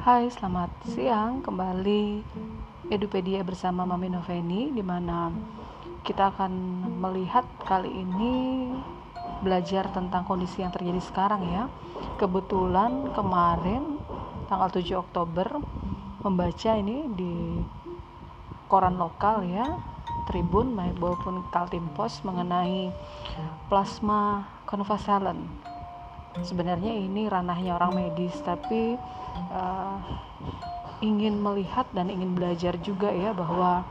Hai, selamat siang. Kembali Edupedia bersama Mami Noveni di mana kita akan melihat kali ini belajar tentang kondisi yang terjadi sekarang ya. Kebetulan kemarin tanggal 7 Oktober membaca ini di koran lokal ya, Tribun maupun Kaltim Post mengenai plasma konvasalen sebenarnya ini ranahnya orang medis tapi uh, ingin melihat dan ingin belajar juga ya bahwa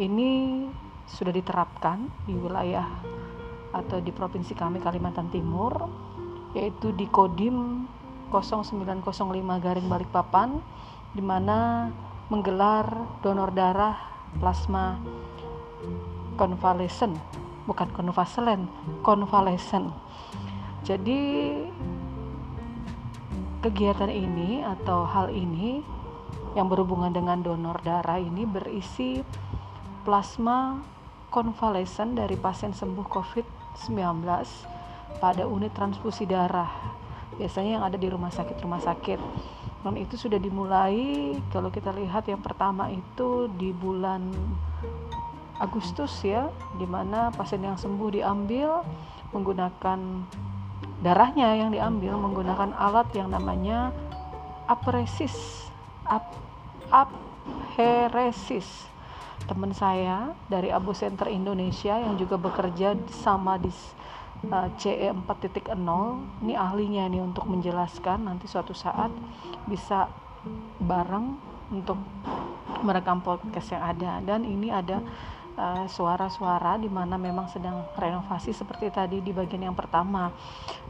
ini sudah diterapkan di wilayah atau di provinsi kami Kalimantan Timur yaitu di Kodim 0905 garing Balikpapan di mana menggelar donor darah plasma konvalesen bukan konvalesen konvalesen jadi kegiatan ini atau hal ini yang berhubungan dengan donor darah ini berisi plasma konvalesen dari pasien sembuh COVID-19 pada unit transfusi darah. Biasanya yang ada di rumah sakit-rumah sakit. Dan itu sudah dimulai kalau kita lihat yang pertama itu di bulan Agustus ya, di mana pasien yang sembuh diambil menggunakan darahnya yang diambil menggunakan alat yang namanya apresis. Ap, apheresis teman saya dari Abu Center Indonesia yang juga bekerja sama di uh, CE 4.0 ini ahlinya nih untuk menjelaskan. Nanti suatu saat bisa bareng untuk merekam podcast yang ada. Dan ini ada suara-suara uh, di mana memang sedang renovasi seperti tadi di bagian yang pertama.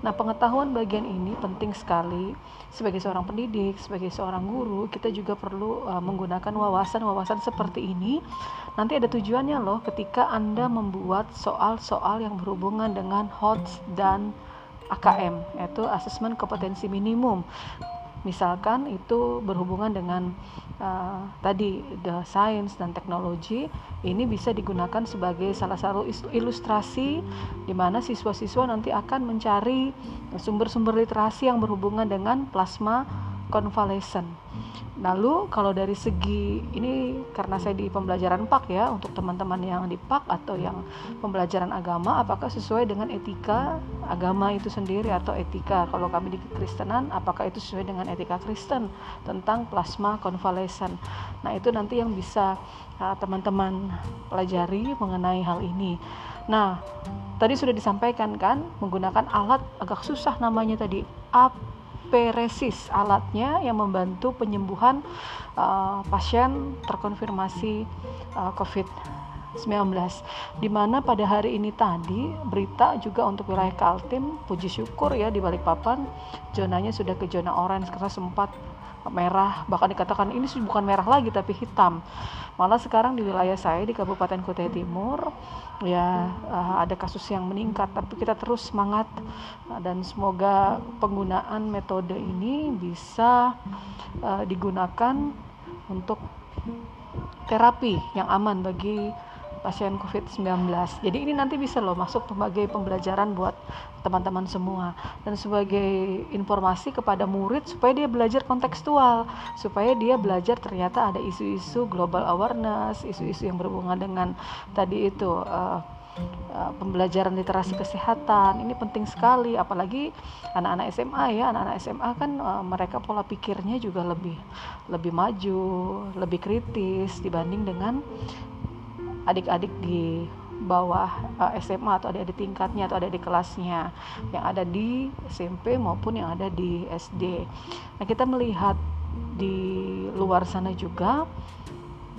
Nah, pengetahuan bagian ini penting sekali sebagai seorang pendidik, sebagai seorang guru, kita juga perlu uh, menggunakan wawasan-wawasan seperti ini. Nanti ada tujuannya loh ketika Anda membuat soal-soal yang berhubungan dengan HOTS dan AKM, yaitu asesmen kompetensi minimum misalkan itu berhubungan dengan uh, tadi the science dan teknologi ini bisa digunakan sebagai salah satu ilustrasi di mana siswa-siswa nanti akan mencari sumber-sumber literasi yang berhubungan dengan plasma konvalesen Lalu kalau dari segi ini karena saya di pembelajaran PAK ya untuk teman-teman yang di PAK atau yang pembelajaran agama apakah sesuai dengan etika agama itu sendiri atau etika kalau kami di Kristenan apakah itu sesuai dengan etika Kristen tentang plasma konvalesen. Nah, itu nanti yang bisa uh, teman-teman pelajari mengenai hal ini. Nah, tadi sudah disampaikan kan menggunakan alat agak susah namanya tadi. Peresis alatnya yang membantu penyembuhan uh, pasien terkonfirmasi uh, COVID-19 di mana pada hari ini tadi berita juga untuk wilayah Kaltim puji syukur ya di Balikpapan zonanya sudah ke zona orange karena sempat merah. Bahkan dikatakan ini bukan merah lagi tapi hitam. Malah sekarang di wilayah saya di Kabupaten Kutai Timur ya uh, ada kasus yang meningkat. Tapi kita terus semangat uh, dan semoga penggunaan metode ini bisa uh, digunakan untuk terapi yang aman bagi pasien COVID-19. Jadi ini nanti bisa loh masuk sebagai pembelajaran buat teman-teman semua. Dan sebagai informasi kepada murid supaya dia belajar kontekstual, supaya dia belajar ternyata ada isu-isu global awareness, isu-isu yang berhubungan dengan tadi itu uh, pembelajaran literasi kesehatan. Ini penting sekali. Apalagi anak-anak SMA ya. Anak-anak SMA kan uh, mereka pola pikirnya juga lebih lebih maju lebih kritis dibanding dengan adik-adik di bawah uh, eh, SMA atau adik-adik tingkatnya atau adik-adik kelasnya yang ada di SMP maupun yang ada di SD. Nah, kita melihat di luar sana juga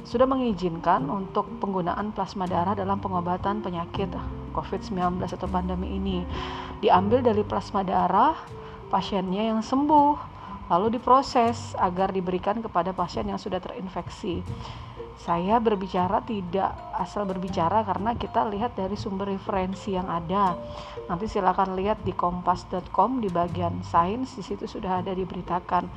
sudah mengizinkan untuk penggunaan plasma darah dalam pengobatan penyakit COVID-19 atau pandemi ini. Diambil dari plasma darah pasiennya yang sembuh, lalu diproses agar diberikan kepada pasien yang sudah terinfeksi saya berbicara tidak asal berbicara karena kita lihat dari sumber referensi yang ada. Nanti silakan lihat di kompas.com di bagian sains di situ sudah ada diberitakan.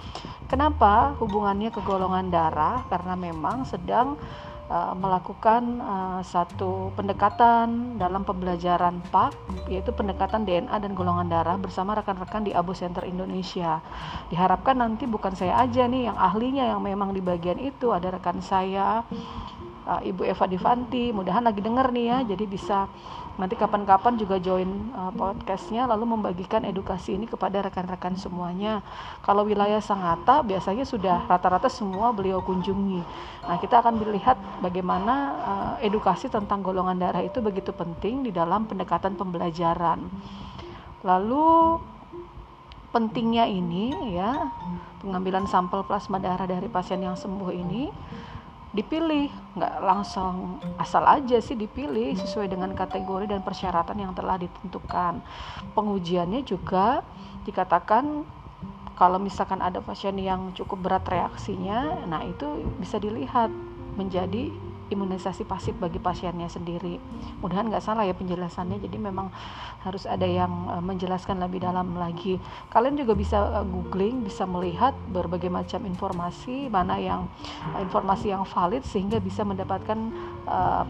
Kenapa hubungannya ke golongan darah? Karena memang sedang uh, melakukan uh, satu pendekatan dalam pembelajaran PAK yaitu pendekatan DNA dan golongan darah bersama rekan-rekan di Abu Center Indonesia. Diharapkan nanti bukan saya aja nih yang ahlinya yang memang di bagian itu ada rekan saya uh, Ibu Eva Divanti mudahan lagi denger nih ya. Jadi bisa nanti kapan-kapan juga join uh, podcastnya lalu membagikan edukasi ini kepada rekan-rekan semuanya. Kalau wilayah Sangatta biasanya sudah rata-rata semua beliau kunjungi. Nah kita akan melihat bagaimana uh, edukasi tentang golongan darah itu begitu penting di dalam pendekatan pembelajaran. Lalu pentingnya ini ya pengambilan sampel plasma darah dari pasien yang sembuh ini dipilih. Nggak langsung asal aja sih dipilih sesuai dengan kategori dan persyaratan yang telah ditentukan. Pengujiannya juga dikatakan kalau misalkan ada pasien yang cukup berat reaksinya nah itu bisa dilihat menjadi imunisasi pasif bagi pasiennya sendiri. Mudahan nggak salah ya penjelasannya. Jadi memang harus ada yang uh, menjelaskan lebih dalam lagi. Kalian juga bisa uh, googling, bisa melihat berbagai macam informasi mana yang uh, informasi yang valid sehingga bisa mendapatkan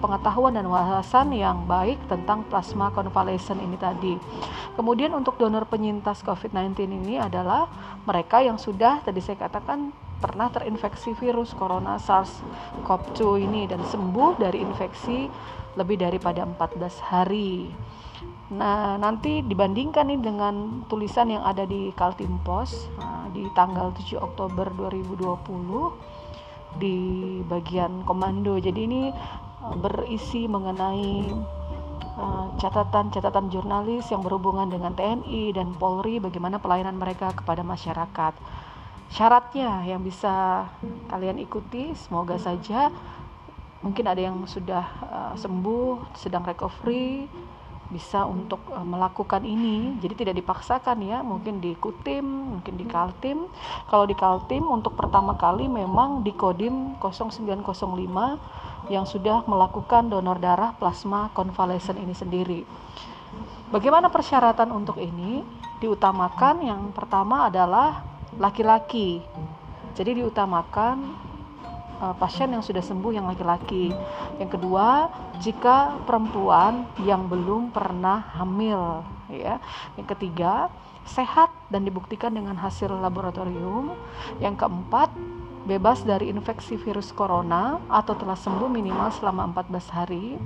pengetahuan dan wawasan yang baik tentang plasma convalescent ini tadi. Kemudian untuk donor penyintas COVID-19 ini adalah mereka yang sudah tadi saya katakan pernah terinfeksi virus corona SARS-CoV-2 ini dan sembuh dari infeksi lebih daripada 14 hari. Nah, nanti dibandingkan nih dengan tulisan yang ada di Kaltim Post nah, di tanggal 7 Oktober 2020 di bagian komando. Jadi ini uh, berisi mengenai uh, catatan-catatan uh, jurnalis yang berhubungan dengan TNI dan Polri bagaimana pelayanan mereka kepada masyarakat syaratnya yang bisa kalian ikuti semoga saja mungkin ada yang sudah uh, sembuh sedang recovery bisa untuk uh, melakukan ini. Jadi tidak dipaksakan ya mungkin di kutim mungkin di kaltim. Kalau di kaltim untuk pertama kali memang di kodim 0905 yang sudah melakukan donor darah plasma konvalesen ini sendiri. Bagaimana persyaratan untuk ini? Diutamakan yang pertama adalah laki-laki. Jadi diutamakan uh, pasien yang sudah sembuh yang laki-laki. Yang kedua, jika perempuan yang belum pernah hamil, ya. Yang ketiga, sehat dan dibuktikan dengan hasil laboratorium. Yang keempat, bebas dari infeksi virus corona atau telah sembuh minimal selama 14 hari.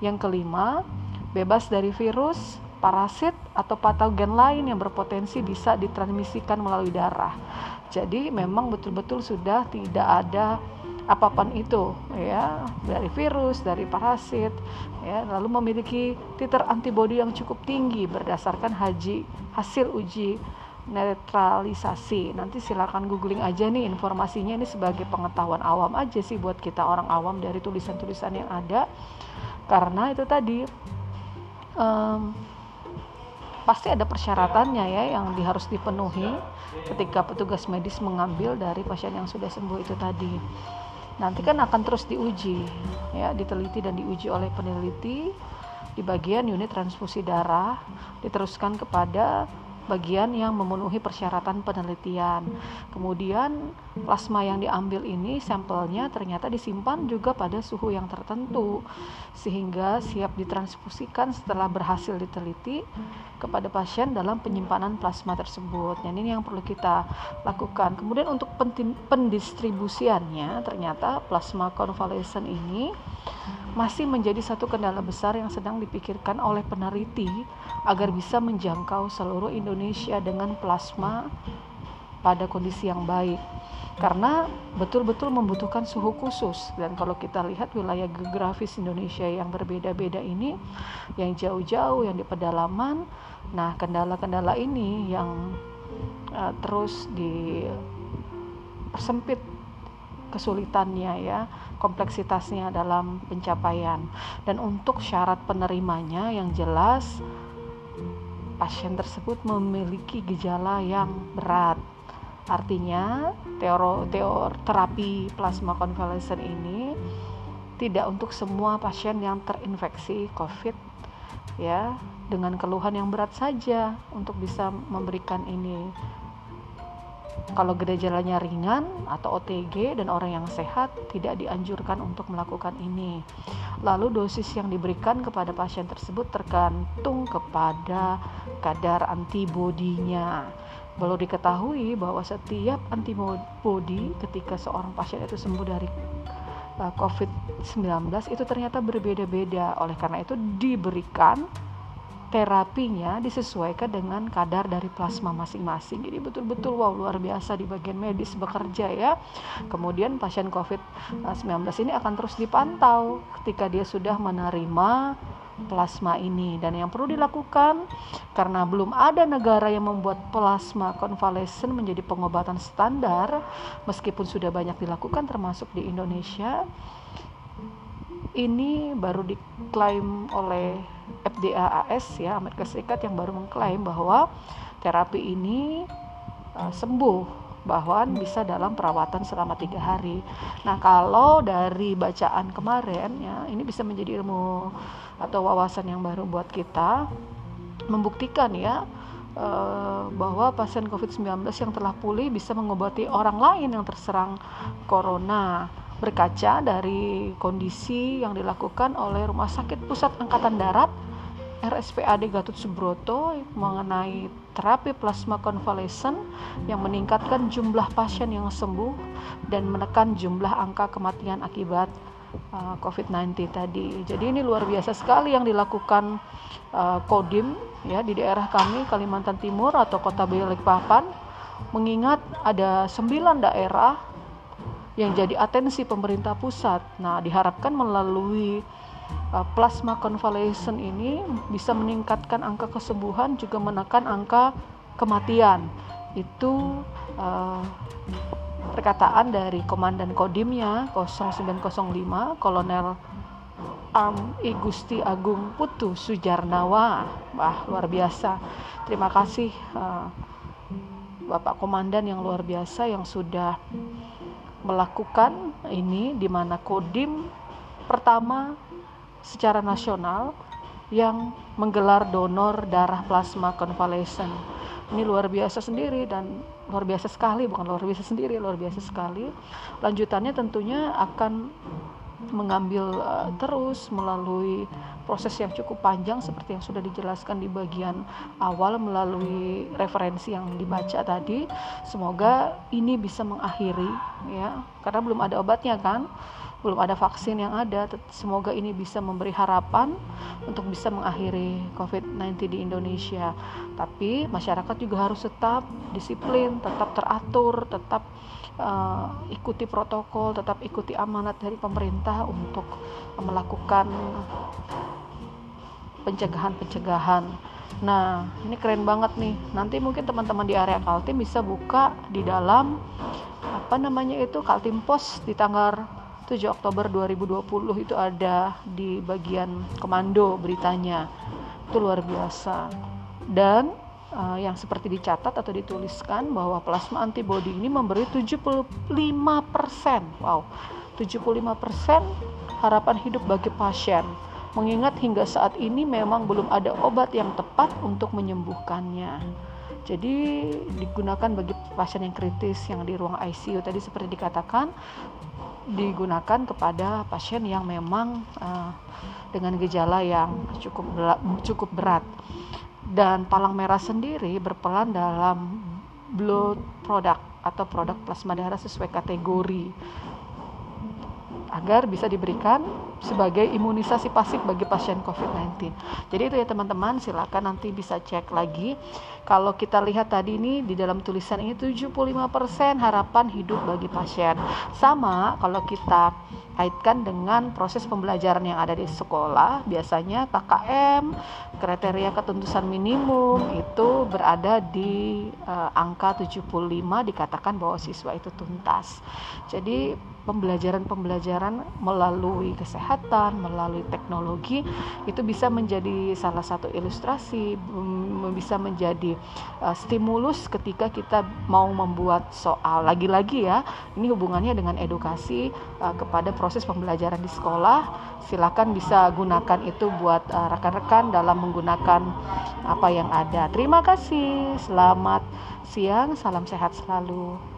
Yang kelima, bebas dari virus parasit atau patogen lain yang berpotensi bisa ditransmisikan melalui darah. Jadi memang betul-betul sudah tidak ada apa pun itu ya dari virus, dari parasit ya lalu memiliki titer antibodi yang cukup tinggi berdasarkan haji hasil uji netralisasi. Nanti silakan googling aja nih informasinya ini sebagai pengetahuan awam aja sih buat kita orang awam dari tulisan-tulisan yang ada. Karena itu tadi um, pasti ada persyaratannya ya yang harus dipenuhi ketika petugas medis mengambil dari pasien yang sudah sembuh itu tadi. Nanti kan akan terus diuji ya, diteliti dan diuji oleh peneliti di bagian unit transfusi darah, diteruskan kepada bagian yang memenuhi persyaratan penelitian. Kemudian plasma yang diambil ini sampelnya ternyata disimpan juga pada suhu yang tertentu sehingga siap ditransfusikan setelah berhasil diteliti kepada pasien dalam penyimpanan plasma tersebut. Dan ini yang perlu kita lakukan. Kemudian untuk pendistribusiannya ternyata plasma konvalesen ini masih menjadi satu kendala besar yang sedang dipikirkan oleh peneliti agar bisa menjangkau seluruh Indonesia dengan plasma pada kondisi yang baik. Karena betul-betul membutuhkan suhu khusus. Dan kalau kita lihat wilayah geografis Indonesia yang berbeda-beda ini yang jauh-jauh yang di pedalaman nah kendala-kendala ini yang uh, terus dipersempit kesulitannya ya kompleksitasnya dalam pencapaian. Dan untuk syarat penerimanya yang jelas pasien tersebut memiliki gejala yang berat. Artinya teor teor terapi plasma konvalesen ini tidak untuk semua pasien yang terinfeksi COVID ya dengan keluhan yang berat saja untuk bisa memberikan ini kalau gejalanya ringan atau OTG dan orang yang sehat tidak dianjurkan untuk melakukan ini. Lalu dosis yang diberikan kepada pasien tersebut tergantung kepada kadar antibodinya. Perlu diketahui bahwa setiap antibodi ketika seorang pasien itu sembuh dari uh, COVID-19 itu ternyata berbeda-beda. Oleh karena itu diberikan terapinya disesuaikan dengan kadar dari plasma masing-masing. Jadi betul-betul wow luar biasa di bagian medis bekerja ya. Kemudian pasien COVID-19 ini akan terus dipantau ketika dia sudah menerima plasma ini dan yang perlu dilakukan karena belum ada negara yang membuat plasma konvalesen menjadi pengobatan standar meskipun sudah banyak dilakukan termasuk di Indonesia ini baru diklaim oleh FDA AS ya Amerika Serikat yang baru mengklaim bahwa terapi ini uh, sembuh bahwa bisa dalam perawatan selama tiga hari. Nah kalau dari bacaan kemarin ya ini bisa menjadi ilmu atau wawasan yang baru buat kita membuktikan ya uh, bahwa pasien COVID-19 yang telah pulih bisa mengobati orang lain yang terserang corona berkaca dari kondisi yang dilakukan oleh Rumah Sakit Pusat Angkatan Darat RSPAD Gatot Subroto mengenai terapi plasma konvalesen yang meningkatkan jumlah pasien yang sembuh dan menekan jumlah angka kematian akibat uh, COVID-19 tadi. Jadi ini luar biasa sekali yang dilakukan uh, Kodim ya di daerah kami Kalimantan Timur atau Kota Balikpapan mengingat ada sembilan daerah yang jadi atensi pemerintah pusat. Nah, diharapkan melalui uh, plasma convalescent ini bisa meningkatkan angka kesembuhan juga menekan angka kematian. Itu uh, perkataan dari komandan kodimnya 0905 kolonel Am I Gusti Agung Putu Sujarnawa. Wah luar biasa. Terima kasih uh, Bapak Komandan yang luar biasa yang sudah melakukan ini di mana kodim pertama secara nasional yang menggelar donor darah plasma konvalesen. Ini luar biasa sendiri dan luar biasa sekali, bukan luar biasa sendiri, luar biasa sekali. Lanjutannya tentunya akan mengambil uh, terus melalui proses yang cukup panjang seperti yang sudah dijelaskan di bagian awal melalui referensi yang dibaca tadi. Semoga ini bisa mengakhiri ya, karena belum ada obatnya kan belum ada vaksin yang ada semoga ini bisa memberi harapan untuk bisa mengakhiri COVID-19 di Indonesia tapi masyarakat juga harus tetap disiplin tetap teratur tetap uh, ikuti protokol tetap ikuti amanat dari pemerintah untuk melakukan pencegahan-pencegahan Nah, ini keren banget nih. Nanti mungkin teman-teman di area Kaltim bisa buka di dalam apa namanya itu Kaltim Pos di tanggal 7 Oktober 2020 itu ada di bagian komando beritanya. Itu luar biasa. Dan uh, yang seperti dicatat atau dituliskan bahwa plasma antibody ini memberi 75% wow. 75% harapan hidup bagi pasien. Mengingat hingga saat ini memang belum ada obat yang tepat untuk menyembuhkannya jadi digunakan bagi pasien yang kritis yang di ruang ICU tadi seperti dikatakan digunakan kepada pasien yang memang uh, dengan gejala yang cukup cukup berat. Dan palang merah sendiri berperan dalam blood product atau produk plasma darah sesuai kategori agar bisa diberikan sebagai imunisasi pasif bagi pasien COVID-19. Jadi itu ya teman-teman, silakan nanti bisa cek lagi. Kalau kita lihat tadi ini di dalam tulisan ini 75% harapan hidup bagi pasien. Sama kalau kita kaitkan dengan proses pembelajaran yang ada di sekolah biasanya KKM kriteria ketuntusan minimum itu berada di uh, angka 75 dikatakan bahwa siswa itu tuntas jadi pembelajaran-pembelajaran melalui kesehatan kesehatan melalui teknologi itu bisa menjadi salah satu ilustrasi bisa menjadi uh, stimulus ketika kita mau membuat soal. Lagi-lagi ya ini hubungannya dengan edukasi uh, kepada proses pembelajaran di sekolah. Silakan bisa gunakan itu buat rekan-rekan uh, dalam menggunakan apa yang ada. Terima kasih. Selamat siang salam sehat selalu